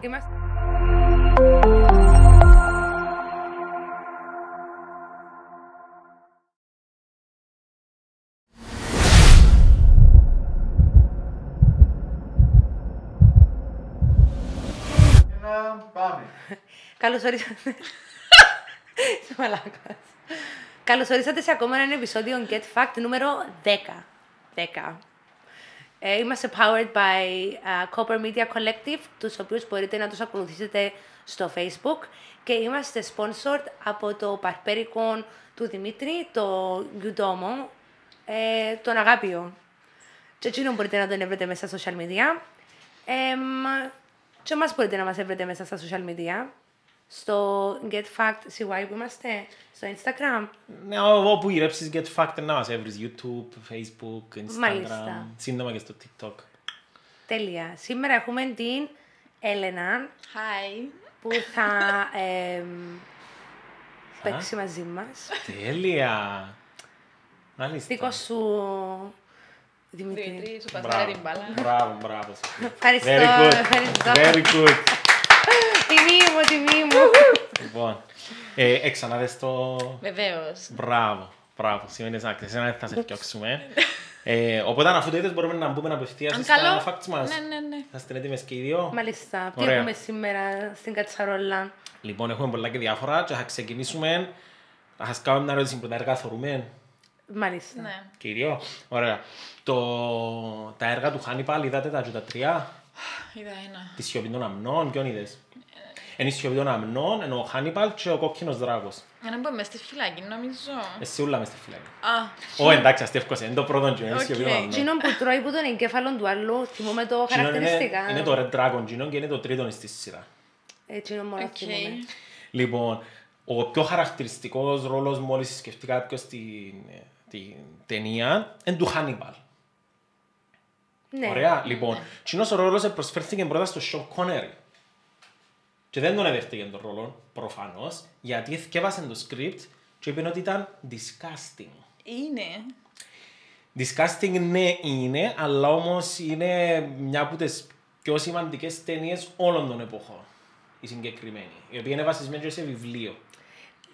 Είμαστε... Ένα, πάμε. Καλώς ορίσατε. Είσαι μαλάκας. Καλώς ορίσατε σε ακόμα ένα επεισόδιο Get Fact νούμερο 10. 10. Ε, είμαστε powered by uh, Copper Media Collective, τους οποίους μπορείτε να τους ακολουθήσετε στο Facebook και είμαστε sponsored από το παρπέρικο του Δημήτρη, το Uddomo, ε, τον Αγάπιο. Και εκείνον μπορείτε να τον βρείτε μέσα στα social media. Εμ, και εμάς μπορείτε να μας βρείτε μέσα στα social media. Στο Get Fact CY που είμαστε, στο Instagram. Ναι, όπου γυρέψεις Get Fact να μας έβρεις YouTube, Facebook, Instagram, Μάλιστα. σύντομα και στο TikTok. Τέλεια. Σήμερα έχουμε την Έλενα Hi. που θα εμ, παίξει μαζί μας. Τέλεια! Μάλιστα. Δικό σου Δημήτρη. Δημήτρη, σου πασάρε Μπράβο, την μπάλα. μπράβο, μπράβο. Σοφία. Ευχαριστώ, Very good. ευχαριστώ. Very good. Τιμή μου, τιμή μου. Λοιπόν, ε, ε, ξαναδες το... Βεβαίως. Μπράβο, μπράβο. Σημαίνει να ξέρεις, ένα δεν θα σε φτιάξουμε. Ε, οπότε αφού το είδες μπορούμε να μπούμε απευθείας Αν στα καλό. facts μας. Ναι, ναι, ναι. Θα είστε έτοιμες και οι δύο. Μάλιστα. Τι Ωραία. έχουμε σήμερα στην Κατσαρόλα; Λοιπόν, έχουμε πολλά και διάφορα και θα ξεκινήσουμε. Θα σας κάνω μια ερώτηση που τα έργα θεωρούμε. Μάλιστα. Ναι. Κύριο, ωραία. Το, τα έργα του Χάνιπαλ είδατε τα και τα τρία; Είδα ένα. Τη σιωπή των αμνών, ποιον είδες; Είναι η σιωπή των αμνών, ενώ ο Χάνιπαλ και ο κόκκινος δράκος. Ένα που είμαι στη φυλακή, νομίζω. Εσύ ούλα μες στη φυλακή. Α, Ω, εντάξει, αστεύκωσε, είναι το πρώτο και είναι η σιωπή των Οκ. αμνών. Εκείνον που τρώει που τον εγκέφαλο του άλλου, θυμούμε το Εκείνο είναι, χαρακτηριστικά. είναι το Red Dragon, εκείνο και είναι το τρίτο στη σειρά. Εκείνον μόνο οκ. θυμούμε. Λοιπόν, ο πιο χαρακτηριστικός ρόλος μόλις σκεφτεί κάποιος την, την ταινία είναι του Χάνιπαλ. Ναι. Ωραία, λοιπόν. Κοινός ο ρόλος προσφέρθηκε πρώτα στο Σον Κόνερι. Και δεν τον έδεχτηκε τον ρόλο, προφανώς, γιατί εθκεύασε το script και είπε ότι ήταν disgusting. είναι. Disgusting ναι είναι, αλλά όμως είναι μια από τις πιο σημαντικές ταινίες όλων των εποχών. Η συγκεκριμένη, η οποία είναι βασισμένη και σε βιβλίο.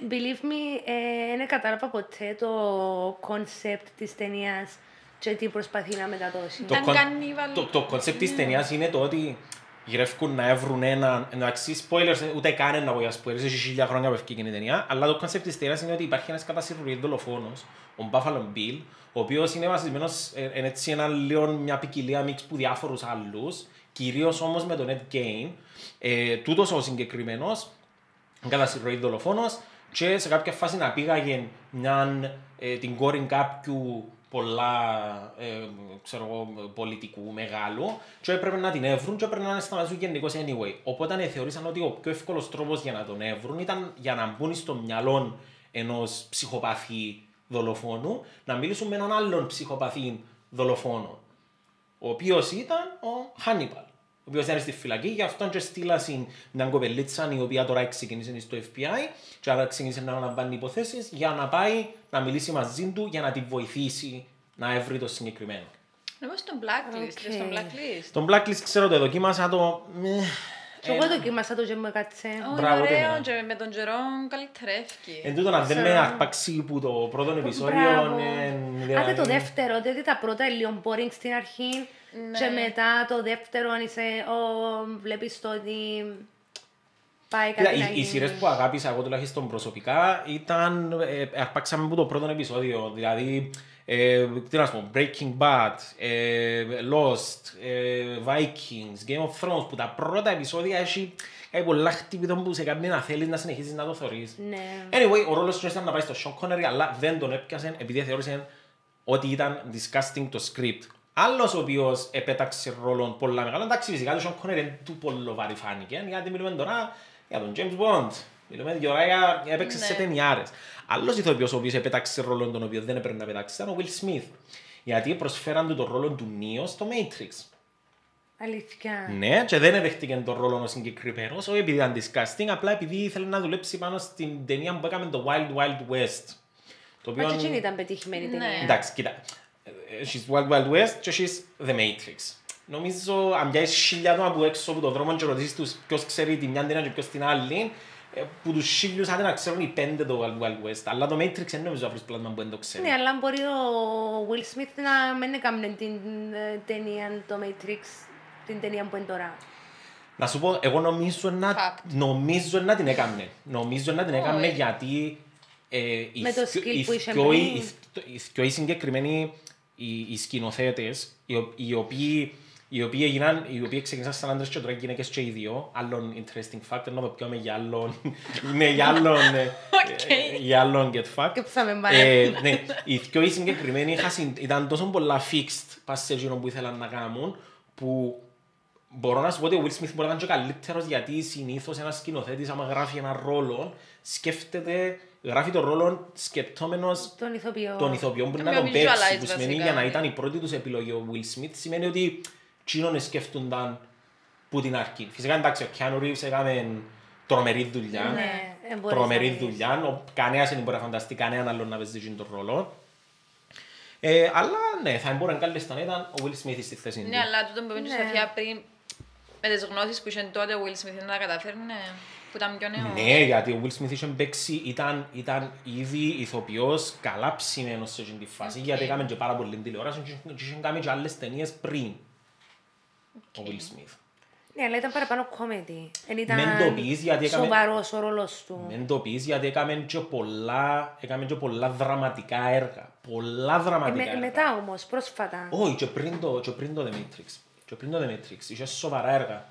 Believe me, ε, δεν κατάλαβα ποτέ το concept της ταινίας και τι προσπαθεί να μεταδώσει. Το, Ήταν κον- κανίβαλ. το, το concept της ταινίας είναι το ότι γυρεύκουν να έβρουν έναν, εντάξει, spoilers, ούτε καν να πω για spoilers, έχει χίλια χρόνια που ευκήκε η ταινία, αλλά το concept της ταινίας είναι ότι υπάρχει ένας κατά συρροήν δολοφόνος, ο Buffalo Bill, ο οποίος είναι βασισμένος ε, εν έτσι ένα λίγο μια ποικιλία mix που διάφορους άλλους, κυρίως όμως με τον Ed Gein, ε, τούτος ο συγκεκριμένος, κατά συρροή δολοφόνος και σε κάποια φάση να πήγαγε μια, ε, την κόρη κάποιου πολλά ε, ξέρω εγώ, πολιτικού μεγάλου και έπρεπε να την έβρουν και έπρεπε να είναι σταματήσουν γενικώς anyway. Οπότε ε, θεωρήσαν ότι ο πιο εύκολος τρόπος για να τον έβρουν ήταν για να μπουν στο μυαλό ενός ψυχοπαθή δολοφόνου να μιλήσουν με έναν άλλον ψυχοπαθή δολοφόνο ο οποίος ήταν ο Χάνιπαλ. Ο οποίος ήταν στη φυλακή, γι' αυτό και στείλασαν μια κοπελίτσα η οποία τώρα ξεκίνησε στο FBI και άρα ξεκίνησε να αναλαμβάνει υποθέσεις για να πάει να μιλήσει μαζί του για να τη βοηθήσει να έβρει το συγκεκριμένο. Εγώ στο blacklist. OK. Okay. Στο blacklist. Τον Blacklist ξέρω το δοκίμασα το. meh, Και εγώ δοκίμασα το και μου έκατσε. Ω, Μπράβο, είναι ωραίο ταινία. και με τον καιρό καλυτερεύκει. Εν τούτο αν δεν με αρπάξει που το πρώτο επεισόδιο. Μπράβο. ε, Άντε το δηλαδή- δεύτερο, διότι τα πρώτα είναι λίγο boring στην αρχή Ναι. και μετά το δεύτερο αν είσαι, ο, βλέπεις το ότι πάει Κοίτα, κάτι να οι, οι γίνει. σειρές που αγάπησα εγώ τουλάχιστον προσωπικά ήταν, ε, αρπάξαμε από το πρώτο επεισόδιο, δηλαδή, ε, τι να σου πω, Breaking Bad, ε, Lost, ε, Vikings, Game of Thrones, που τα πρώτα επεισόδια έχει κάτι πολλά χτύπητο που σε κάνει να θέλεις να συνεχίσεις να το θωρείς. Ναι. Anyway, ο ρόλος του ήταν να πάει στο Sean Connery, αλλά δεν τον έπιασε επειδή θεώρησε ότι ήταν disgusting το script. Άλλος ο οποίος επέταξε ρόλο πολλά μεγάλο, εντάξει φυσικά το Sean Connery είναι του πολύ βαρύ φάνηκε, γιατί μιλούμε τώρα για τον James Bond. Μιλούμε για για έπαιξες Ναι. σε ταινιάρες. Άλλος ηθοποιός ο οποίος επέταξε ρόλο τον οποίο δεν έπρεπε να πετάξει ήταν ο Will Smith. Γιατί προσφέραν του τον ρόλο του Neo στο Matrix. Αλήθεια. Ναι, και δεν εδέχτηκε τον ρόλο ο συγκεκριμένος, όχι επειδή ήταν disgusting, απλά επειδή ήθελε να δουλέψει πάνω στην ταινία που έκαμε το Wild Wild West. Το Μα και εκείνη ήταν πετυχημένη Ναι. ταινία. Εντάξει, κοίτα. Ε, She's Wild Wild West και she's The Matrix. νομίζω αν πιάσεις χίλια άτομα από έξω από τον δρόμο και ρωτήσεις τους ποιος ξέρει τη μια ταινία και ποιος την άλλη, ε, που τους χίλιους άντε να ξέρουν οι πέντε το Wild Wild West. Αλλά το Matrix δεν νομίζω να βρεις πλάσμα που δεν το ξέρει. Ναι, αλλά μπορεί ο Will Smith να μην έκαμε την ε, ταινία, το Matrix, την ταινία που είναι τώρα. Να σου πω, εγώ νομίζω να, Fact. νομίζω να την έκαμνε. Νομίζω να την έκαμνε Όχι. γιατί ε, οι Με το θκυο- skill οι που είχε θκυο- πριν. οι θ- οι θκυο οι συγκεκριμένοι οι, οι σκηνοθέτες, οι, ο- οι οποίοι οι οποίοι έγιναν, οι οποίοι ξεκίνησαν σαν άντρες και τώρα γυναίκες και οι δύο, άλλον interesting fact, ενώ το πιάμε για άλλον, ναι, για άλλον, ε, ε, για άλλον get fucked. Και που θα με πάρει. Ε, ναι, οι δυο οι συγκεκριμένοι είχα συν- ήταν τόσο πολλά fixed πας σε εκείνο που ήθελαν να κάνουν που μπορώ να σου πω ότι ο Will Smith μπορεί να είναι και καλύτερος γιατί συνήθως ένας σκηνοθέτης άμα γράφει ένα ρόλο σκέφτεται, γράφει τον ρόλο σκεπτόμενος Τον ηθοποιό. τον ηθοποιό που Το να τον πιο παίξει visualize που σημαίνει βασικά, για να ναι. ήταν η πρώτη τους επιλογή ο Will Smith σημαίνει ότι τσίνον σκέφτονταν που την αρχή. Φυσικά εντάξει ο Keanu Reeves έκαμε τρομερή δουλειά. Ναι, ε, μπορείς τρομερή να δεις. δουλειά. Ο- Κανένας δεν μπορεί να φανταστεί κανέναν άλλον να παίζει εκείνον τον ρόλο. Ε, αλλά ναι, θα μπορούσε καλύτερα να ήταν ο Will Smith στη θέση του. Ναι, αλλά τούτο που είπες Ναι. η Σοφία πριν, με τις γνώσεις που είχε τότε ο Will Smith να τα καταφέρνε, που ήταν πιο νέο. Ναι, γιατί ο Will Smith είχε παίξει, ήταν, ήταν ήδη ηθοποιός καλά ψημένος σε εκείνη τη φάση, Οκ. γιατί έκαμε και πάρα πολύ τηλεόραση και είχε- και είχε κάνει και άλλες ταινίες πριν ο Will Smith. Ναι, αλλά ήταν παραπάνω comedy. Εν ήταν Μεν το πεις, γιατί έκαμε- σοβαρός ο ρόλος του. Μεν το πεις γιατί έκαμε και πολλά, έκαμε και πολλά δραματικά έργα. Πολλά Ε, δραματικά με- έργα. μετά όμως, πρόσφατα. Όχι, και πριν το, και πριν το The Matrix. Και πριν το The Matrix. Είχε σοβαρά έργα.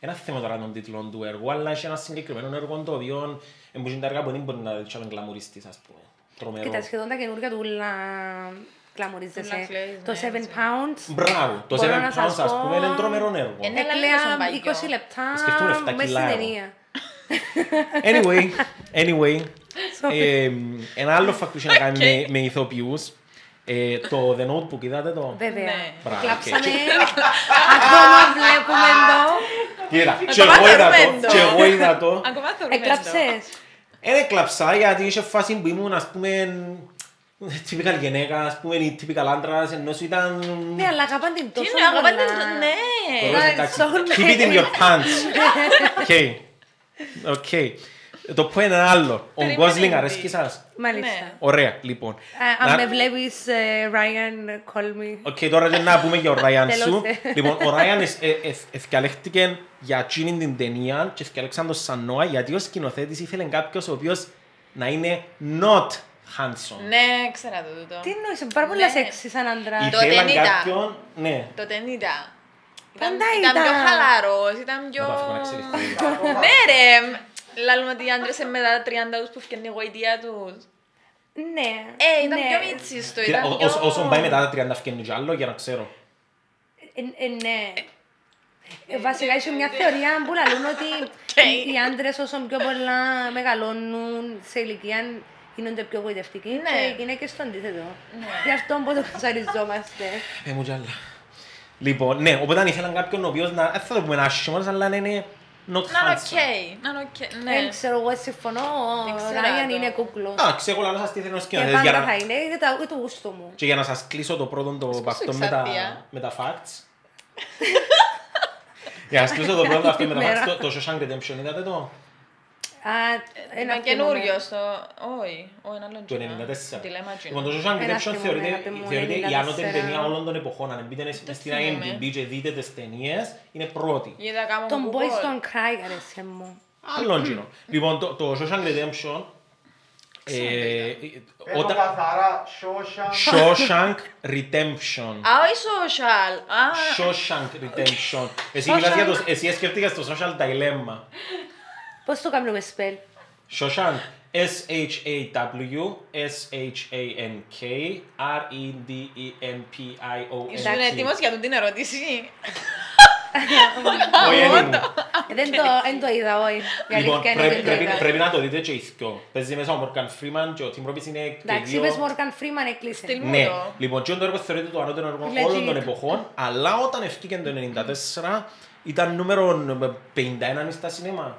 Ένα θέμα τώρα των τίτλων του έργου, αλλά είχε ένα συγκεκριμένο έργο το οποίο εμπούζουν τα έργα που δεν μπορεί να δείξαμε γκλαμουριστής, ας πούμε. Τρομερό. Κοίτα, σχεδόν τα καινούργια του ούλα Ούλα κλαμορίζεσαι. κλαίς, Το ναι, 7 έτσι. pounds. Μπράβο, το Μπορώ 7 να σας Pounds ας πω- πούμε είναι τρομερό έργο. Ε, ναι. αλλά Έκλαια είναι τόσο 20 παγιό. λεπτά Σκεφτούν 7 μέσα κιλά στην εγώ. ταινία. Anyway, anyway, Sorry. ε, ένα άλλο fact που είχε να κάνει με, με ηθοποιούς, ε, το The Notebook, είδατε το; Βέβαια. Ναι. Μπράβο, Κλάψαμε. οκ. Ακόμα βλέπουμε το. Κοίτα, το και εγώ είδα μάθαμε το, το. και εγώ είδα το. Ακόμα θεωρούμε το. Έκλαψες. Δεν έκλαψα γιατί είχε φάση που ήμουν ας πούμε typical γυναίκα, ας πούμε ή typical άντρας, ενώ σου ήταν... Ναι, αλλά αγαπάν την Τι τόσο είναι, ακόμα πολλά. δεν- ναι. Ωραίος, Ναι, εντάξει. sorry. Keep it in your pants. Okay. Okay. Το point είναι άλλο. Ο Περίμενε, Gosling Ινδί. αρέσκει σας; Μάλιστα. Ναι. Ωραία, λοιπόν. Α, Να- Αν με βλέπεις, ε, Ryan, call me. OK, τώρα δεν να πούμε για ο Ράιαν Τέλος, σου. ε. Λοιπόν, ο Ράιαν ευκαλέχτηκε για εκείνη την ταινία και ευκαλέξαν το σαν Νόα γιατί ο σκηνοθέτης ήθελε κάποιος ο οποίος να είναι not handsome. Ναι, ξέρα το τούτο. Τι εννοείς, πάρα πολλά Ναι. σεξι σαν άντρα. Το Ήθελαν 90. κάποιον, ναι. Το 90. Πάντα ήταν. ήταν. πιο χαλαρός, ήταν πιο... Να το αφήνω να εξελιχθεί. Ναι ρε, λάλλουμε ότι οι άντρες είναι μετά τα 30 τους που φτιάχνει η γοητεία τους. Ναι. Ε, ήταν ναι. πιο μίτσις το, Κοίτα, ήταν ό- πιο... όσο- Όσο πάει μετά τα 30 φκένει κι άλλο για να ξέρω. Ε, ε, ναι. Ε, βασικά έχει μια θεωρία που λαλούν ότι οι- οι άντρες όσο πιο πολλά μεγαλώνουν σε ηλικία γίνονται πιο γοητευτικοί Ναι. και οι γυναίκες το αντίθετο. Ναι. Γι' αυτό που το καθαριζόμαστε. Ε, μου κι άλλα. Λοιπόν, ναι, οπότε αν ήθελαν κάποιον ο οποίος να, δεν θα το πούμε άσχημος, αλλά να είναι not Να είναι handsome. OK, να είναι οκ, ναι. Δεν ξέρω, εγώ συμφωνώ, Δεν ο ξέρω Ράιαν το. είναι κούκλος. Εντάξει, εγώ λαλώ σας τι θέλω να Και σκηνοθέτης για πάντα να... θα είναι, είναι το- το γούστο μου. Και για να σας κλείσω το πρώτο το Σκούσου αυτό με τα, εξαρτία. με τα facts. για να σας κλείσω το πρώτο αυτό με τα Μέρα. facts, το, το Shawshank Redemption είδατε το, Α, ένα Ήταν καινούριο στο... Όχι, όχι, ένα άλλο το τζινά. 94. Τηλέμα Λοιπόν, το τζινά. Shawshank Ένα Redemption θυμούμαι, θεωρείται, αγάπη μου, θεωρείται η 94. ανώτερη ταινία όλων των εποχών. Αν μπείτε μες στην θυμούμαι. IMDb και δείτε τις ταινίες, είναι πρώτη. Είδα κάμω Τον Google. Boys Don't Cry αρέσει μου. Άλλον κοινό. Λοιπόν, το, το Shawshank Redemption, ε, Έχω όταν... καθαρά Shawshank. Shawshank Redemption. Α, όχι social. Α, Shawshank Redemption. Εσύ μιλάς για το... Εσύ σκέφτηκες το social dilemma. Πώς το κάνουμε spell; Shawshank. S-H-A-W S-H-A-N-K E R-E-D-E-M-P-I-O-N-K ήσουν έτοιμος για αυτή την ερώτηση; Όχι, Έλληνο. Ε, Δεν το, δεν το είδα, όχι. Η Λοιπόν, αλήθεια είναι πρέπει- ότι δεν το πρέπει- είδα. πρέπει να το δείτε και οι δυο. Παίζει μέσα ο Morgan Freeman και ο Tim Robbins είναι και Εντάξει, δύο- είπες Morgan Freeman έκλεισε. Στείλ μου Ναι, το. λοιπόν, και το έργο θεωρείται το ανώτερο έργο Legit. όλων των εποχών, αλλά όταν ευκήκε το 1994 ήταν νούμερο 51 μες στα σινέμα.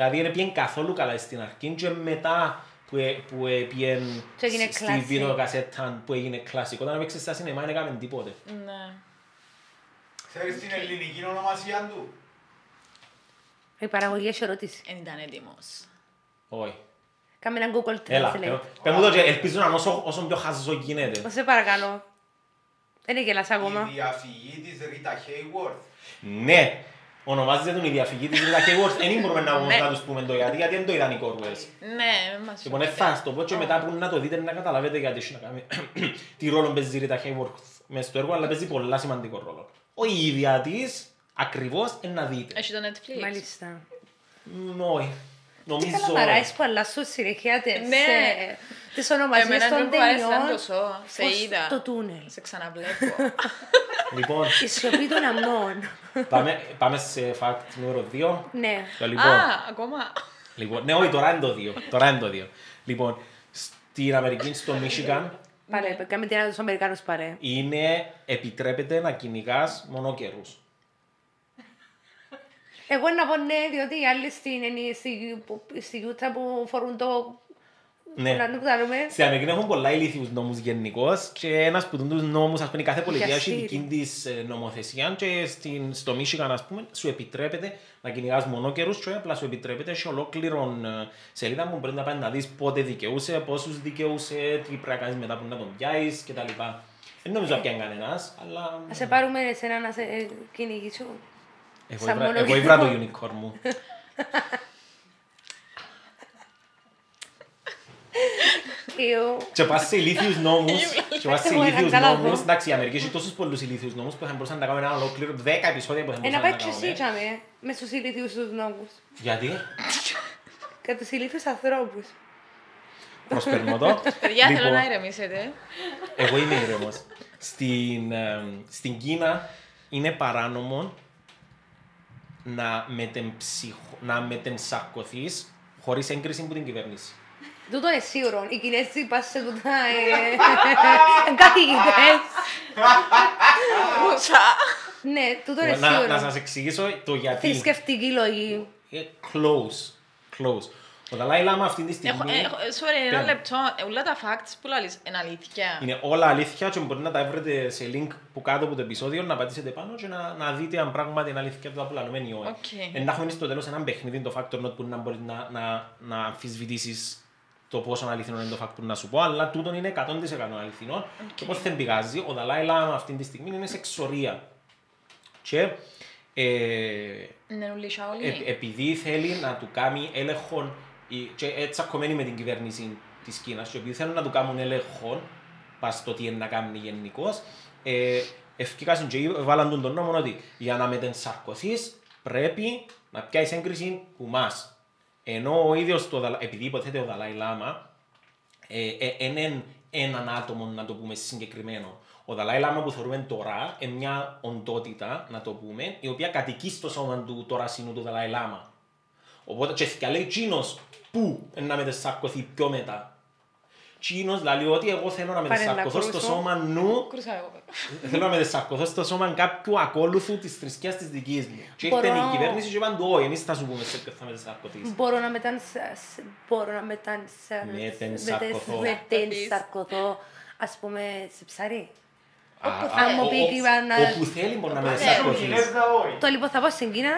Δηλαδή δεν πήγαινε καθόλου καλά στην αρχή και μετά που, ε- που ε- πήγαινε Και έγινε στη classic. βιντεοκασέτα που έγινε κλασικό. Όταν έπαιξε στα σινεμά δεν έκαμε τίποτε. Ναι. Ξέρεις την ελληνική ονομασία του; Η παραγωγή έχει ερώτηση. Δεν ήταν έτοιμος. Όχι. Κάμε έναν Google Έλα, Translate. πε- πες μου το και ελπίζω να είναι όσο, όσο πιο χαζό γίνεται. Σε παρακαλώ. Δεν είναι γελάς Η ακόμα. διαφυγή της Ρίτα Χέιουορθ. Ναι, ονομάζεται τον η διαφυγή της Rita Hayworth. Δεν μπορούμε να, όμως Ναι. να τους πούμε το γιατί, γιατί είναι το ιδανικό ρουές. Ναι, με μας Λοιπόν, ε, θα σας το πω και μετά που να το δείτε να καταλάβετε γιατί έχει να κάνει τι ρόλο παίζει η Rita Hayworth μες στο έργο, αλλά παίζει πολλά σημαντικό ρόλο. Ο η ίδια της, ακριβώς, είναι να δείτε. Έχει το Netflix. Μάλιστα. Μ, Όχι. Τι Νομίζω... καλαμαράεις που αλλάσουν συνέχεια τις, Ναι. Ε, τις ονομασίες Εμένα των δεν μου αρέσει ταινιών. να το σώ. Σε Ως είδα. Το τούνελ. Σε ξαναβλέπω. Λοιπόν, Η σιωπή των αμνών. πάμε, πάμε σε fact νούμερο 2. Ναι. Το λοιπόν, Α, ακόμα. λοιπόν, ναι, όχι, τώρα είναι το 2. Τώρα είναι το 2. Λοιπόν, στην Αμερική, στο Michigan, Παρέ, κάμε την τους Αμερικάνους παρέ. είναι επιτρέπεται να κυνηγάς μονόκερους. Εγώ να πω ναι, διότι οι άλλοι στην, εν- στη, που- στη Γιούτσα που φορούν το... Ναι. Να το κάνουμε. Στην Αμερική έχουν πολλά ηλίθιους νόμους γενικώς και ένας που τους νόμους, ας πούμε, κάθε πολιτεία Για έχει Siri. δική της ε, νομοθεσία και στην, στο Michigan, ας πούμε, σου επιτρέπεται να κυνηγάς μονόκερους και απλά σου επιτρέπεται σε ολόκληρον ε, σελίδα που μπορεί να πάει να δεις πότε δικαιούσε, πόσους δικαιούσε, τι πρέπει να κάνεις μετά που να τον πιάσεις κτλ. Δεν νομίζω να πιάνει κανένας, αλλά... Να σε πάρουμε εσένα να σε ε, κυνηγήσω. Εγώ σαν ήβρα- μονόκερο. Εγώ ήβρα το unicorn μου. Ιω. Και πας σε ηλίθιους νόμους, και πας σε Εγώ ένα ηλίθιους καλά νόμους, δω. εντάξει η Αμερική έχει τόσους πολλούς ηλίθιους νόμους που θα μπορούσαν να κάνουν ένα ολόκληρο, δέκα επεισόδια που θα Ε, να μπορούσαν πάει να και κάνουν. εσύ τσάμε, με στους ηλίθιους τους νόμους. Γιατί, Και τους ηλίθιους ανθρώπους. προσπερνώ το. Παιδιά, θέλω Λοιπόν, να ηρεμήσετε. Εγώ είμαι ήρεμος. Στην, ε, στην Κίνα είναι παράνομο να, μετεμψυχ- να μετενσαρκωθείς χωρίς έγκριση από την κυβέρνηση. Τούτο είναι σίγουρο. Οι Κινέζοι πας σε τούτα ε, καθηγητές. Ρούσα. Ναι, τούτο είναι να, να σίγουρο. σας εξηγήσω το γιατί. Θρησκευτική λογή. Ε, Close. Close. Ο Δαλάη Λάμα αυτή τη Έχω, στιγμή έχω, sorry, ένα Πέρα. λεπτό. Ε, Όλα τα facts που λαλείς είναι αλήθεια. είναι όλα αλήθεια και μπορεί να τα βρείτε σε link που κάτω από το επεισόδιο, να πατήσετε πάνω και να, να δείτε αν πράγματι είναι αλήθεια το που λέμε ή όχι. Οκ. Ε, να έχουμε στο τέλος ένα παιχνίδι, το fact or not που να μπορείς να, να, να αμφισβητήσεις το πόσο αληθινό είναι το factor να σου πω, αλλά τούτον είναι 100% αληθινό. Και πώς δεν πηγάζει, ο Δαλάη Λάμα αυτή τη στιγμή είναι σε εξορία. Και ε, Είναι ουλή Ε, Shaolin. επειδή θέλει να του κάνει έλεγχο η- και έτσι τσακωμένη με την κυβέρνηση της Κίνας και επειδή θέλουν να του κάνουν έλεγχο πας στο τι είναι να κάνει γενικώς ε, ευκήκασαν και βάλαν τον τον νόμο ότι για να μετενσαρκωθείς πρέπει να πιάσεις έγκριση που μας. Ενώ ο ίδιος, το, Δαλα- επειδή υποθέτει ο Δαλάη Λάμα, ε, ε, είναι έναν άτομο, να το πούμε συγκεκριμένο. Ο Δαλάη Λάμα που θεωρούμε τώρα είναι μια οντότητα, να το πούμε, η οποία κατοικεί στο σώμα του τώρα σύνου του Δαλάη Λάμα. Οπότε και θα λέει Τσίνος που είναι να μετεσαρκωθεί πιο μετά. Τσίνος λέει ότι εγώ θέλω να μετεσαρκωθώ στο κρούσω. σώμα νου, Κρούσα εγώ. θέλω να μετεσαρκωθώ στο σώμα κάποιου ακόλουθου της θρησκείας της δικής μου. Και Μπορώ- ήρθε η κυβέρνηση και είπαν του όχι, εμείς θα σου πούμε σε ποιο θα μετεσαρκωθείς. Μπορώ να μετανσ- μπορώ να μετανσ- Μετενσαρκωθώ. μετενσαρκωθώ, ας πούμε, σε ψάρι. Α, Αν α, μου ο- πει ο- η Ιβάννα- Όπου θέλει μπορεί να Όπου μετεσαρκωθείς. Κινέζα όχι. Το λοιπόν θα πάω στην Κίνα.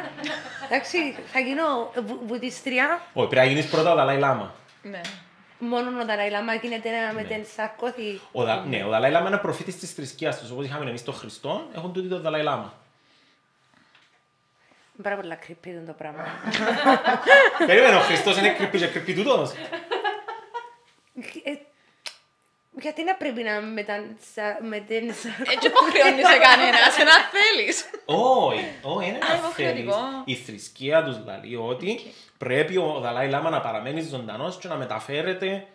Εντάξει, θα γίνω βου- βουδιστρία. Όχι, πρέπει να γίνεις πρώτα ο Δαλάη Λάμα. Ναι. Μόνο ο Δαλάη Λάμα γίνεται να μετενσαρκωθεί. Ο Δα... Ναι, ο Δαλάη Λάμα είναι προφήτης της θρησκείας τους, όπως είχαμε εμείς τον Χριστό, έχουν τούτοι τον Δαλάη Λάμα. Είναι πάρα πολλά creepy το πράγμα. Περίμενε, ο Χριστός είναι κρυπή και κρυπή τούτος. Ε, Γιατί να πρέπει να μετανσα- μετενσαρκωθεί. Έτσι υποχρεώνει σε κανένας, ένα θέλεις. Όχι, όχι, είναι Α, ένα υποχρεωτικό. θέλεις. Η θρησκεία τους λέει ότι πρέπει ο Δαλάη Λάμα να παραμένει ζωντανός και να μεταφέρεται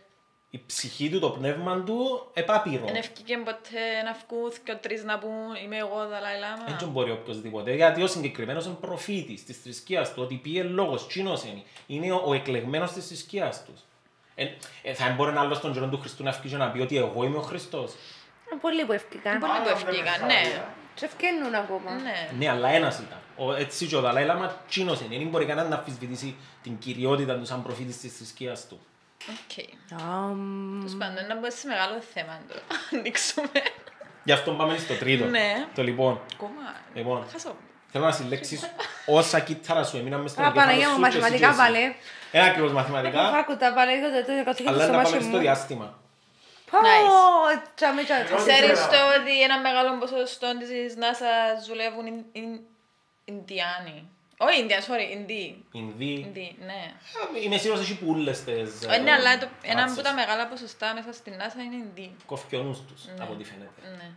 η ψυχή του, το πνεύμα του, επάπειρο. Δεν ευκήκε ποτέ να βγουν και τρεις να πούν είμαι εγώ Δαλάη Λάμα. Δεν μπορεί οποιοδήποτε, γιατί ο συγκεκριμένος είναι προφήτης της θρησκείας του, ότι πήγε λόγος, τσίνος είναι. Είναι ο, ο εκλεγμένος της θρησκείας τους. Ε, ε, θα μπορεί ένα άλλος στον καιρό του Χριστού να βγει και να πει ότι εγώ είμαι ο Χριστός. Πολλοί που ευκήκαν. Πολλοί που ευκήκαν, ναι. Και ευκαινούν ακόμα. Ναι. Ναι, αλλά ένας ήταν. Ο, έτσι και ο Δαλάη Λάμα τζείνος είναι. Δεν μπορεί κανένας να αμφισβητήσει την κυριότητα του σαν προφήτης της θρησκείας του. Οκ. Αμ, Τέλος πάντων, να μπω σε μεγάλο θέμα τώρα. Ανοίξουμε. Γι' αυτό πάμε στο τρίτο. Ναι. Το λοιπόν. Ακόμα. Λοιπόν. Χάσω. Θέλω να συλλέξεις όσα κύτταρα σου έμειναν μες στον Α, εγκέφαλο Παναγία μου, σου και εσύ μαθηματικά και εσύ. πάλι. Ένα ακριβώς μαθηματικά, Φάκουτα πάλι, εγώ το το καθήκον αλλά στο να μάσι πάμε στο μου. διάστημα. Πω, Nice. τσάμε, τσάμε. Ξέρεις το ότι ένα μεγάλο ποσοστό της NASA δουλεύουν Ιν- Ιν- Ινδιάνοι. Όχι Ινδιάνοι, sorry, Ινδί. Ινδί. Ινδί, ναι. Ε, Είμαι σίγουρος έχει πουλές τις Ε, Ναι, αλλά το- ένα ράτσες. από τα μεγάλα ποσοστά μέσα στην NASA είναι Ινδί. Κόφει ο νους τους, από ό,τι φαίνεται. Ναι.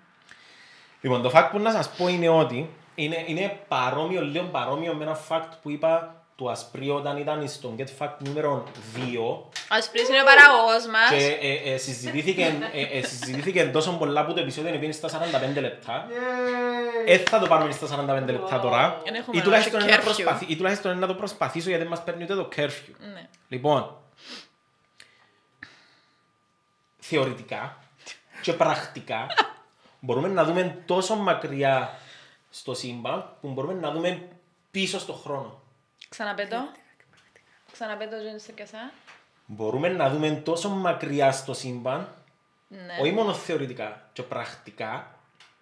Λοιπόν, το fact που να σας πω είναι ότι είναι, είναι παρόμοιο, λίγο παρόμοιο με ένα fact που είπα του Ασπρίου όταν ήταν στο Get Fact νούμερο 2 Ασπρής είναι ο παραγωγός μας. και ε, ε, συζητήθηκε, ε, ε, συζητήθηκε τόσο πολλά που το επεισόδιο είναι στα 45 λεπτά. Ε, θα το πάρουμε στα 45 λεπτά τώρα. Εν έχουμε Ή τουλάχιστον, ένα να curfew. προσπαθη, ή τουλάχιστον να το προσπαθήσω γιατί δεν μας παίρνει ούτε το curfew. Ναι. Λοιπόν, θεωρητικά και πρακτικά μπορούμε να δούμε τόσο μακριά στο σύμπαν που μπορούμε να δούμε πίσω στο χρόνο. Ξαναπέτω. Ξαναπέτω, Τζένιστερ και εσά. Μπορούμε να δούμε τόσο μακριά στο σύμπαν, Ναι. όχι μόνο θεωρητικά και πρακτικά,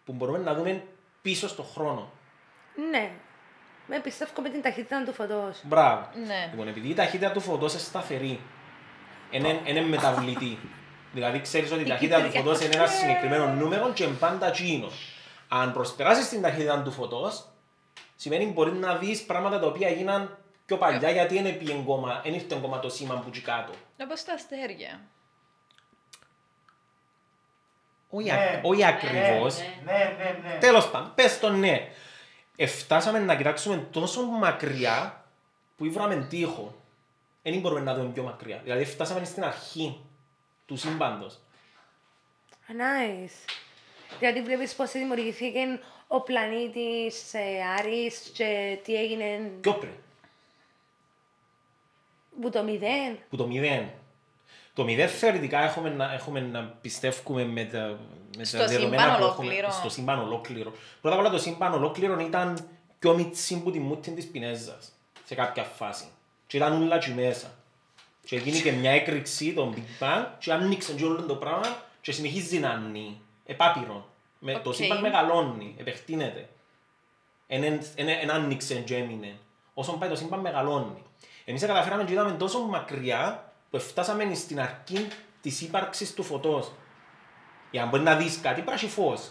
που μπορούμε να δούμε πίσω στο χρόνο. Ναι. Με πιστεύω με την ταχύτητα του φωτός. Μπράβο. Ναι. Λοιπόν, επειδή η ταχύτητα του φωτός είναι σταθερή, είναι, είναι μεταβλητή. δηλαδή, ξέρεις ότι η ταχύτητα του φωτός είναι ένα συγκεκριμένο νούμερο και είναι πάντα εκείνο. Αν προσπεράσεις την ταχύτητα του φωτός, σημαίνει μπορείς να δεις πράγματα τα οποία έγιναν πιο παλιά γιατί είναι πει εγκόμα, δεν ήρθε ακόμα το σήμα που εκεί κάτω. Όπως τα αστέρια. Όχι, Ναι. ακ- όχι ακριβώς. Ναι, ναι, ναι. Τέλος πάντων, πες το ναι. Εφτάσαμε να κοιτάξουμε τόσο μακριά που ήβραμε τείχο. Δεν μπορούμε να δούμε πιο μακριά. Δηλαδή φτάσαμε στην αρχή του σύμπαντος. Nice. Δηλαδή βλέπεις πώς δημιουργήθηκε ο πλανήτης ε, Άρης και τι έγινε; Πιο πριν, που το μηδέν. που το μηδέν. Το μηδέν θεωρητικά έχουμε να, έχουμε να πιστεύουμε με τα, με Στο τα δεδομένα σύμπαν που έχουμε. ολόκληρο. Στο σύμπαν ολόκληρο. Πρώτα απ' όλα το σύμπαν ολόκληρο ήταν πιο μίτσι που τη μούτη της Πινέζας σε κάποια φάση. Και ήταν όλα εκεί μέσα. Και έγινε και μια έκρηξη, τον Big Bang, και άνοιξε και όλο το πράγμα και συνεχίζει να ανοίγει. Επ' άπειρο. Με, Το Οκ. σύμπαν μεγαλώνει, επεκτείνεται. Εν άνοιξε και έμεινε. Όσο πάει το σύμπαν μεγαλώνει. Εμείς καταφέραμε και είδαμε τόσο μακριά που φτάσαμε στην αρχή της ύπαρξης του φωτός. Για να μπορεί να δεις κάτι πρέπει να έχει φως.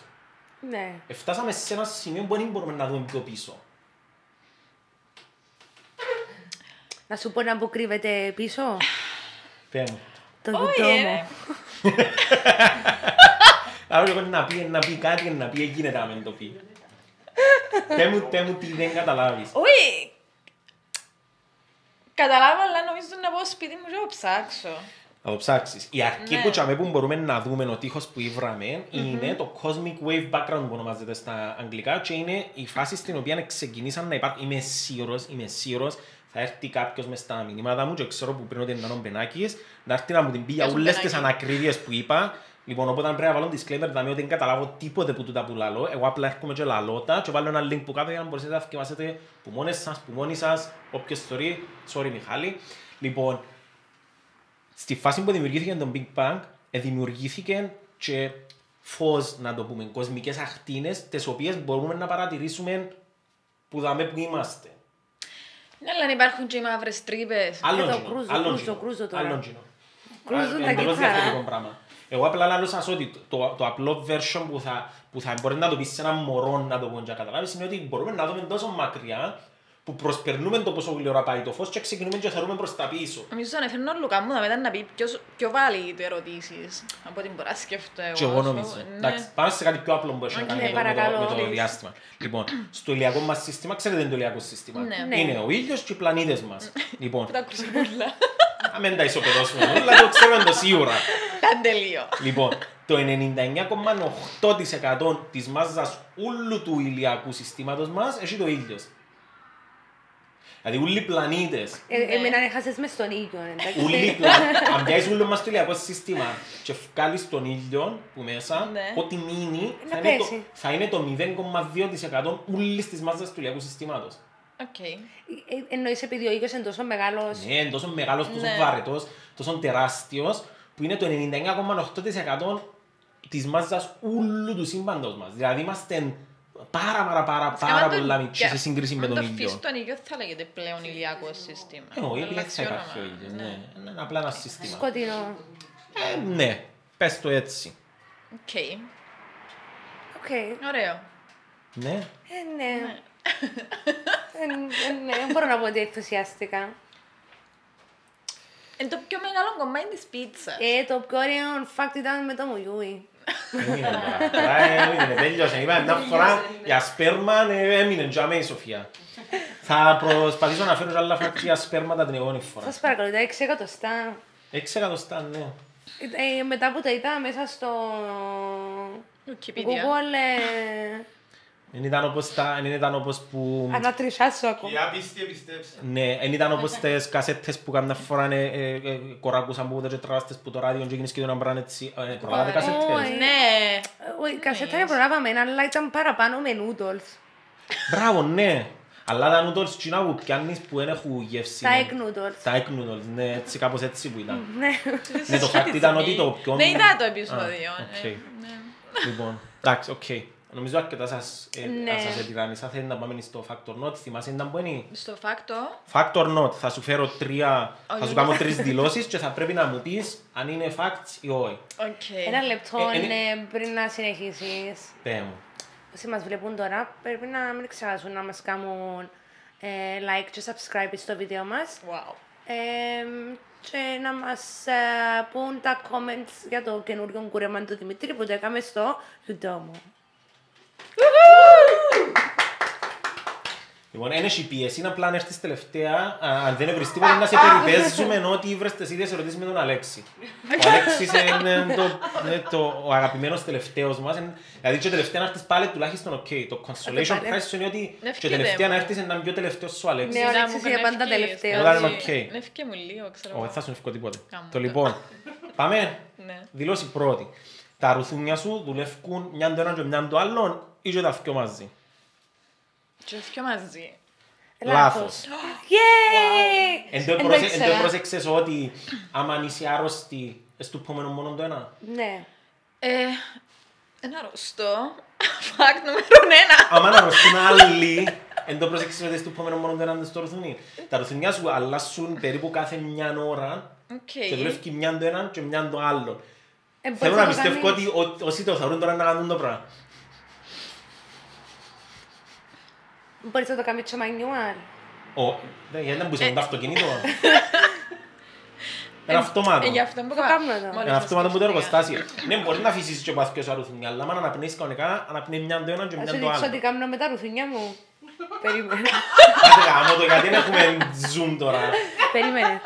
Ναι. Φτάσαμε σε ένα σημείο που δεν μπορούμε να δούμε πιο πίσω. Να σου πω να που κρύβεται πίσω. Πες μου. Το Όχι, γουτό ε. μου. Άρα εγώ να πει, να πει κάτι, να πει γίνεται να μην το πει. Πες μου, πες μου τι δεν καταλάβεις. Όχι. Καταλάβα, αλλά νομίζω να πάω σπίτι μου και να ψάξω. Να το ψάξεις. Η αρχή Ναι. που, τσάμε που μπορούμε να δούμε ο τείχος που ήβραμε είναι το Cosmic Wave Background που ονομάζεται στα αγγλικά και είναι η φάση στην οποία ξεκινήσαν να υπάρχουν. Είμαι σίγουρος, είμαι σίγουρος θα έρθει κάποιος μες στα μηνύματα μου και ξέρω που πριν ότι είναι ο Μπενάκης να έρθει να μου την πει για Γεια σου, όλες τις Μπενάκη. ανακρίβειες που είπα Λοιπόν, οπότε πρέπει να βάλω disclaimer, δηλαδή ότι δεν καταλάβω τίποτε που τούτα που λαλώ. Εγώ απλά έρχομαι και λαλώ τα και βάλω ένα link που κάτω για να μπορέσετε να θυκευάσετε που μόνες σας, που μόνοι σας, όποιος θεωρεί. Sorry Μιχάλη. Λοιπόν, στη φάση που δημιουργήθηκε το Big Bang, ε, δημιουργήθηκε και φως, να το πούμε, κοσμικές ακτίνες, τις οποίες μπορούμε να παρατηρήσουμε που δάμε που είμαστε. Ναι, αλλά αν υπάρχουν και οι μαύρες τρύπες. Άλλον το κοινό, κρούζο, άλλον κρούζο, κοινό, κρούζο τώρα. άλλον κοινό. Κρούζουν Α, τα εντελώς κύτταρα. Διαφορετικό πράγμα. Εγώ απλά λέω σας ότι το, το, το απλό version που θα, που θα μπορείς να το πεις σε έναν μωρό να το πω και να καταλάβεις είναι ότι μπορούμε να δούμε τόσο μακριά που προσπερνούμε το πόσο γλυόρα πάει το φως και ξεκινούμε και θεωρούμε προς τα πίσω. Νομίζω να φέρνω ο Λουκά μου να μετά να πει ποιος, πιο βάλει το ερωτήσεις από ό,τι μπορώ να σκεφτώ εγώ. Και εγώ ας πούμε. νομίζω. Ναι. Εντάξει, πάμε σε κάτι πιο απλό που έχει να Οκ, κάνει με το- με παρακαλώ. το- με το Please. διάστημα. Λοιπόν, στο ηλιακό μας σύστημα, ξέρετε τι είναι το ηλιακό σύστημα; Ναι. Ναι. Είναι ο ήλιος και οι πλανήτες μας. Λοιπόν, Που τα κρουσιμούλα. αν δεν τα ισοπεδώσουμε όλα, το ξέρουμε το σίγουρα. Ταντελείο. Λοιπόν, το 99,8% της μάζας όλου του ηλιακού συστήματος μας έχει το ήλιος. Δηλαδή όλοι οι πλανήτες, Ε, Ναι. Εμένα έχασες μες στον ήλιο, εντάξει. όλοι οι πλανήτες, αν πιάσεις όλο μας το ηλιακό σύστημα και βγάλεις τον ήλιο που μέσα, Ναι. ό,τι μείνει Να θα είναι, το, πέσει. θα είναι το 0,2% όλης της μάζας του ηλιακού συστήματος. Οκ. Ε, Εννοείς επειδή ο ήλιος είναι τόσο μεγάλος. Ναι, είναι τόσο μεγάλος, τόσο Ναι. βαρετός, τόσο τεράστιος, που είναι το 99,8% της μάζας ούλου του σύμπαντος μας. Δηλαδή είμαστε πάρα πάρα πάρα Σκάμα πάρα το- πολλά μικροί και σε σύγκριση με αν τον το ήλιο. αφήσεις τον ήλιο θα λέγεται πλέον ηλιακό σύστημα. Ε, όχι, επειδή Αλλάξει θα υπάρχει ο όνομα. ήλιος, ναι. Είναι απλά ένα σύστημα. Σκοτεινό. Ε, ναι, πες το έτσι. OK. OK. Ωραίο. Ναι. Ε, ναι. Ε, ε, ναι, δεν μπορώ να πω ότι ενθουσιάστηκα. Είναι το πιο μεγάλο κομμάτι της πίτσας. Ε, το πιο ωραίο fact ήταν με το μουλιούι. Έμεινε τώρα. Τώρα έμεινε, τέλειωσε. Είπα μια φορά για σπέρμα ε, έμεινε τζάμε η Σοφία. Θα προσπαθήσω να φέρω και άλλα φράξη για σπέρματα την επόμενη φορά. Σας παρακαλώ, τα 6 εκατοστά. Έξι εκατοστά, ναι. Ε, μετά που τα είδα μέσα στο Wikipedia. Google, ε, Δεν ήταν όπως τα, δεν ήταν όπως που... ανατρισάσω ακόμα. Και άπιστη επιστέψα. Ναι, δεν ήταν όπως τις κασέτες που κάμια φορά ε, ε, ε, κοράκουσαν που ούτε και τραβάστες που το ράδιο και γίνεις και το να μπράνε έτσι. Ε, Προλάβατε κασέτες. Όχι. Ναι. Όχι, η κασέτα δεν προλάβαμε, αλλά ήταν παραπάνω με noodles. Μπράβο, ναι. Αλλά τα noodles τζεινά που πιάνεις που δεν έχουν γεύση. Τα ναι. egg noodles. Τα egg noodles, ναι, έτσι κάπως έτσι που ήταν. Ναι. Ναι, το fact ήταν ότι το πιο... Ναι, είδα το επεισόδιο. Α, ε, οκ. ναι. Λοιπόν, εντάξει, οκ. Νομίζω αρκετά σας, ε, Ναι. σας ετυράνησα. Θέλει να πάμε στο Fact or Not. Θυμάσαι ήταν που είναι. Στο fact or, Fact or Not. Θα σου φέρω τρία, θα Όχι. σου κάνω τρεις δηλώσεις και θα πρέπει να μου πεις αν είναι facts ή όχι. οκ. Ένα λεπτό Ε, είναι- ναι, πριν να συνεχίσεις. Πέ μου. Όσοι μας βλέπουν τώρα, πρέπει να μην ξεχάσουν να μας κάνουν ε, like και subscribe στο βίντεο μας. Wow. Ε, και να μας ε, πούν τα comments για το καινούριο κούρεμα του Δημήτρη που το έκαμε στο Udemy. Λοιπόν, είναι η πίεση, είναι απλά αν έρθεις τελευταία, α, αν δεν βρεις τίποτα, να σε περιπέζουμε ότι βρες τις ίδιες ερωτήσεις με τον Αλέξη. Ο Αλέξης είναι το, είναι το, ο αγαπημένος τελευταίος μας, είναι- δηλαδή και τελευταία να έρθεις πάλι τουλάχιστον οκ. Το consolation πάλι. prize σου είναι ότι και Ευχαριστώ. τελευταία να έρθεις είναι να είναι πιο τελευταίος σου ο Αλέξης. Ναι, ο Να Αλέξης μου είναι κάνει πάντα ευχές. τελευταίος. Όλα είναι Ναι, οκ. ναι, ευκαι μου λίγο, ξέρω Όχι, εγώ. θα σου ευχώ τίποτε. Κάμω Το το. λοιπόν, πάμε. Ναι. Δηλώσει πρώτη. Τα ρουθούνια σου δουλεύουν μια το έναν και μια το άλλον ή και τα δυο μαζί; Και πιο μαζί. Λάθος. Yay! Εν το Εν το προσε- εν το ήξερα. πρόσεξες ότι άμα είσαι άρρωστη, στο επόμενο μόνο το ένα; Ναι. Ε, ένα αρρωστό. Φακτ νούμερο ένα. Άμα να αρρωστούν άλλοι, εν το πρόσεξες ότι στο επόμενο μόνο το ένα στο ρουθούνι. Τα ρουθουνιά σου αλλάσουν περίπου κάθε μια ώρα Οκ. και δουλεύει μια το ένα και μια το άλλο. Ε, μπορείς Θέλω να το πιστεύω κάνεις- ότι ό- όσοι το θεωρούν τώρα να κάνουν το πράγμα. Μπορείς να το κάνεις και manual. Ω, δε, γιατί δεν μπορείς να το αυτοκίνητο. Ένα αυτομάτο. Ε, γι' αυτό που Το κάνουμε εδώ. μόλις Ένα αυτομάτο που το σκέφτηκα. εργοστάσιο. Ναι, μπορεί να αφήσεις και ο παθιός αρρουθουνιά, αλλά άμα να αναπνέεις κανονικά, αναπνέει μια το ένα και Θα μια σου το δείξω άλλο. τι κάνω με τα ρουθουνιά μου. Περίμενε. Άντε γάμο το, γιατί δεν έχουμε zoom τώρα. Περίμενε.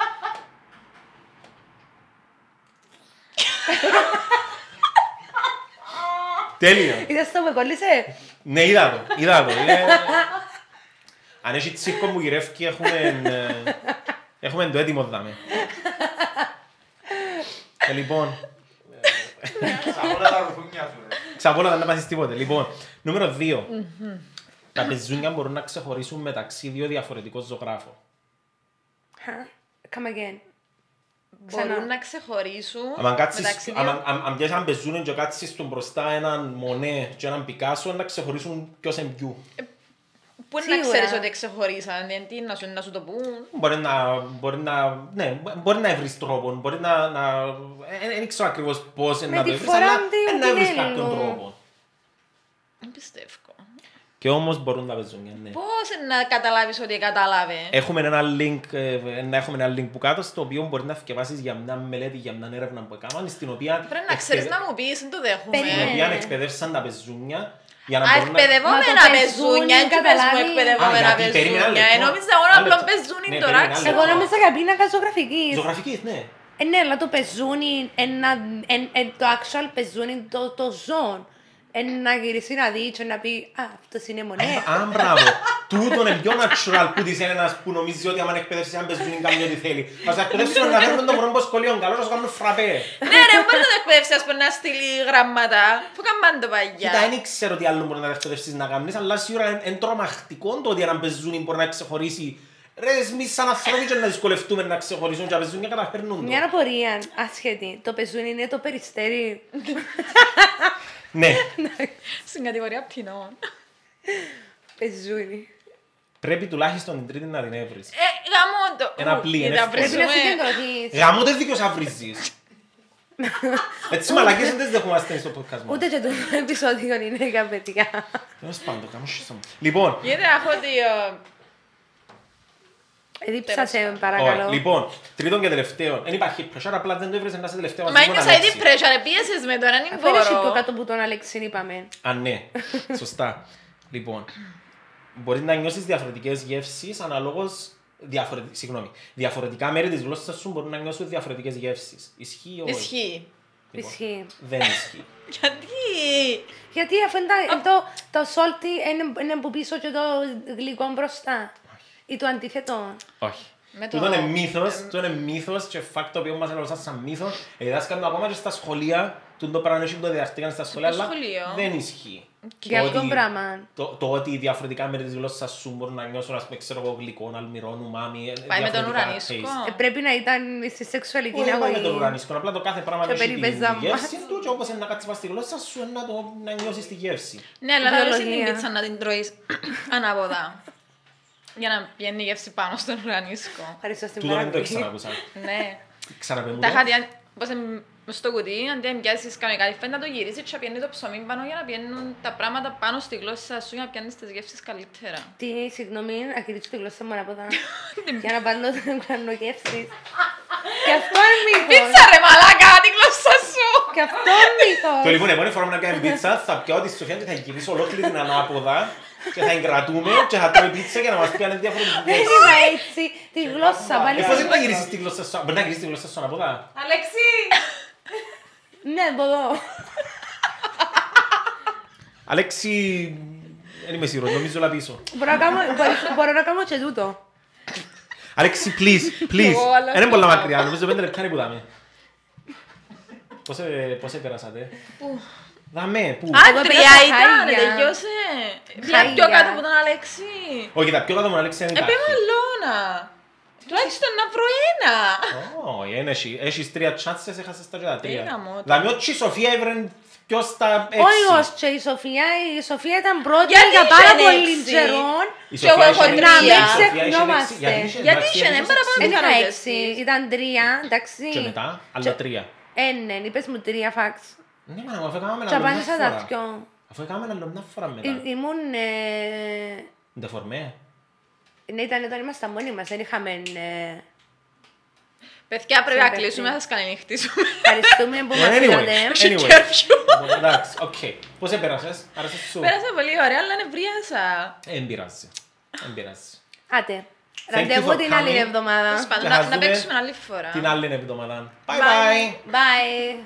Τέλειο. Είδες το που κόλλησε; Ναι, είδα το, είδα το. Είναι- Αν έχει τσίρκο που γυρεύει, έχουμε, ε, έχουμε το έτοιμο δάμε. Ε, λοιπόν, Σαν όλα τα ρουθούνια σου. ρε. ξαπόλα δεν να πάθεις τίποτε. Λοιπόν, νούμερο 2. Τα πεζούνια μπορούν να ξεχωρίσουν μεταξύ δύο διαφορετικών ζωγράφων. Come again. Μπορούν Ξανά. να ξεχωρίσουν Αν κάτσεις, μεταξύ αν- δύο... αν- αν πιάσεις έναν πεζούνι και κάτσεις του μπροστά έναν Μονέ και έναν Πικάσο, να ξεχωρίσουν ποιος είναι ποιου. Πού είναι να Σίγουρα. ξέρεις ότι ξεχωρίσαν, ε, τι να σου, να σου το πούν; Μπορεί να, μπορεί να, ναι, μπορεί να βρεις τρόπο, μπορεί να, να ε, δεν ξέρω ακριβώς πώς Με να τη το βρεις, φορά αλλά του ε, να βρεις Τινέλου. κάποιον τρόπο. Δεν πιστεύω. Και όμως μπορούν τα πεζούνια, ναι. Πώς να καταλάβεις ότι κατάλαβε; Έχουμε ένα link, ε, να έχουμε ένα link που κάτω, στο οποίο μπορεί να θυκευάσεις για μια μελέτη, για μια έρευνα που έκαναν, στην οποία, Πρέπει να ξέρεις να μου πεις, δεν το δέχομαι. στην Περίμενε. οποία εκπαιδεύσαν τα πεζούνια για να Α, μπορούν να... εκπαιδευόμενα Μα το πεζούνια, πεζούνι, έτσι πες μου καταλάβει. εκπαιδευόμενα Α, γιατί, περίμενε ένα πεζούνια. λεπτό. Ε, Νόμιζα μόνο Ένα απλό λεπτό. πεζούνι Ναι, τώρα, περίμενε ένα ξέρω. Εγώ νόμιζα για πίνακα ζωγραφικής. Ζωγραφικής, ναι. Ε, ναι, αλλά το πεζούνι, ένα, εν, εν, το actual πεζούνι, το, το ζώο. Ε, να γυρίσει να δει και να πει «Α, αυτός είναι μονέ». Α, μπράβο. Τούτον είναι πιο natural που της είναι ένας που νομίζει ότι άμα εκπαιδεύσεις έναν πεζούνι κάνει ό,τι θέλει. Θα σε εκπαιδεύσουν να φέρουν τον μωρό σχολείο καλό, να σου κάνουν φραπέ. Ναι ρε, μπορείς να το εκπαιδεύσεις ας πούμε να στείλει γραμμάτα. Που καμπάνε το Κοίτα, παγιά. δεν ξέρω τι άλλο μπορεί να εκπαιδεύσεις να κάνεις, αλλά σίγουρα είναι είναι τρομακτικό το ότι έναν πεζούνι μπορεί να ξεχωρίσει Ρε, εμείς σαν ανθρώποι και να δυσκολευτούμε να ξεχωρίσουν και να παίζουν και να καταφέρνουν το. Μια απορία άσχετη. Το πεζούν είναι το περιστέρι. Ναι, Στην κατηγορία πτηνών. Πεζούνι. πρέπει τουλάχιστον την τρίτη να την έβρεις. Ε, γαμώ το. Ένα πλοίο, Γιατί ένα να Πρέπει να βρίσουμε- συγκεντρωθείς. Γαμώ δεν δίκαιος να βρίζεις. Έτσι μαλακές δεν τις δεχόμαστε στο podcast μας. Ούτε και το επεισόδιο είναι για παιδιά. Τέλος πάντων, κάνω σύστημα. Λοιπόν, Γιατί έχω δύο... Δίψα σε ωραία, παρακαλώ. λοιπόν, τρίτον και τελευταίο. Δεν υπάρχει pressure, απλά δεν το έβρεσαι να είσαι τελευταίο Μα μαζί με τον ένιωσα ήδη Αλέξη. pressure, πίεσες με τώρα, δεν Αφού είναι πιο μπορώ. κάτω που τον Αλέξη είπαμε. Α, ναι. Σωστά. Λοιπόν, μπορείς να νιώσεις διαφορετικές γεύσεις αναλόγως διαφορε... Συγγνώμη. Διαφορετικά μέρη της γλώσσας σου μπορούν να νιώσουν διαφορετικές γεύσεις. Ισχύει ή όχι; Ισχύει. Λοιπόν, Ισχύει. Δεν ισχύει. Γιατί; Γιατί αφού είναι τα- το, το salty είναι, είναι που πίσω και το γλυκό μπροστά. Ή το αντίθετο. όχι. Με Τούτο το- είναι μύθος, τούτο είναι μύθος και fact το οποίο μας έλαβαν σαν μύθος. Ε, δάσκαλοι ακόμα και στα σχολεία, τούτο πράγμα όχι που το διδαχτήκαν στα σχολεία, αλλά σχολείο. δεν ισχύει. Για Το ποιον ότι- πράγμα; Το, το ότι διαφορετικά μέρη της γλώσσας σου μπορούν να νιώσουν, ας πούμε, ξέρω εγώ, γλυκό, αλμυρό, ουμάμι, ε, Πάει με τον διαφορετικά ουρανίσκο. taste. Ε, πρέπει να ήταν στη σεξουαλική Όχι μόνο με τον αγωγή. ουρανίσκο, απλά το κάθε πράγμα Και έχει την περιπέζα γεύση μας. του και όπως είναι να κάτσεις πας στη γλώσσα σου είναι να, το, να νιώσεις τη γεύση. Ναι, αλλά δεν αρέσει την Βιολογία. πίτσα να την τρώεις ανάποδα. Για να πιένει η γεύση πάνω στον ουρανίσκο. Ευχαριστώ στην Τούτο δεν το παραγωγή. ξανακούσα. Ναι. Ξαναπέμουν Τα το. είχα δει, πώς είναι μες στο κουτί, αντί να πιάσεις κανονικά τη φέντα, το γυρίσεις και να πιένει το ψωμί πάνω για να πιένουν τα πράγματα πάνω στη γλώσσα σου για να πιάνεις τις γεύσεις καλύτερα. Τι, συγγνώμη, να κηρύξω τη γλώσσα μου ανάποδα. Για να πάρω την ουρανογεύση. Και αυτό είναι μύθος. Πίτσα ρε μαλάκα, τη γλώσσα σου! Και αυτό είναι Το μύθος. λοιπόν, επόμενη φορά που να κάνουμε πίτσα, θα πιάω τη Σοφία και θα γυρίσω ολόκληρη την ανάποδα και θα εγκρατούμε και θα τρώει πίτσα για να μας πιάνε Δεν διαφορετικές. είναι έτσι. Τη γλώσσα Ε, βάλει. Πώς δεν θα γυρίσεις τη γλώσσα σου, μπορεί να γυρίσεις τη γλώσσα σου ανάποδα; Αλέξη! Ναι, μπορώ. Αλέξη, δεν είμαι σίγουρος, νομίζω όλα πίσω. Μπορώ να κάνω, μπορώ- μπορώ να κάνω και τούτο. Αλέξη, please, please. Εγώ, αλλά Δεν είναι πολλά αυτό. μακριά, νομίζω πέντε λεπτά είναι που δάμε. Πώς, ε, πώς επέρασατε. Δάμε, πού. Α, Εγώ τρία πήρα τα ήταν, χάλια. τελειώσε. Πια Χάλια. πιο κάτω από τον Αλέξη. Όχι, τα πιο κάτω μου Αλέξη δεν Επέ υπάρχει. μαλώνα. Τουλάχιστον να βρω ένα. Όχι, δεν έχει. Έχεις τρία τσάντσες, έχασες τα και τα τρία. Πήγα μου. Δηλαδή, όχι η Σοφία έβρεν ποιος τα Όχι έξι. ως και η Σοφία, η Σοφία ήταν πρώτη Γιατί για είχε πάρα έξι; πολύ καιρό. Η Και εγώ Σοφία έχω είχε- τρία. η Σοφία είχε ξεχνόμαστε. έξι. Γιατί είχε Γιατί εντάξει, είχε, έχεις δεν παραπάνω. έξι. Δεν είχα Είχαν έξι, έξι. ήταν τρία, εντάξει. Και μετά, άλλα τρία. Ε, ναι, είπες μου τρία φαξ. Ναι, μα αφού έκαναμε Και άλλο μια απάντησα τα φορά. δυο. Αφού έκαναμε άλλο μια φορά μετά. Ή- Ήμουν... ε, Ντεφορμέ. Ναι, ήταν όταν ήμασταν μόνοι μας, δεν είχαμε... ε, Παιδιά, πρέπει να Συμπαίχτη. κλείσουμε, θα σας καληνυχτίσουμε. Ευχαριστούμε που μας Anyway. είδατε. Έχει Anyway. curfew. Λοιπόν, Εντάξει, οκ. Πώς έπερασες, άρεσες σου; Πέρασα πολύ ωραία, αλλά νευρίασα. Ε, Εν πειράζει. Εν πειράζει. Άτε. you Ραντεβού for την άλλη coming. εβδομάδα. Τέλος πάντων, Και να- θα Να δούμε παίξουμε άλλη φορά. Την άλλη εβδομάδα. Bye Bye. bye. Bye.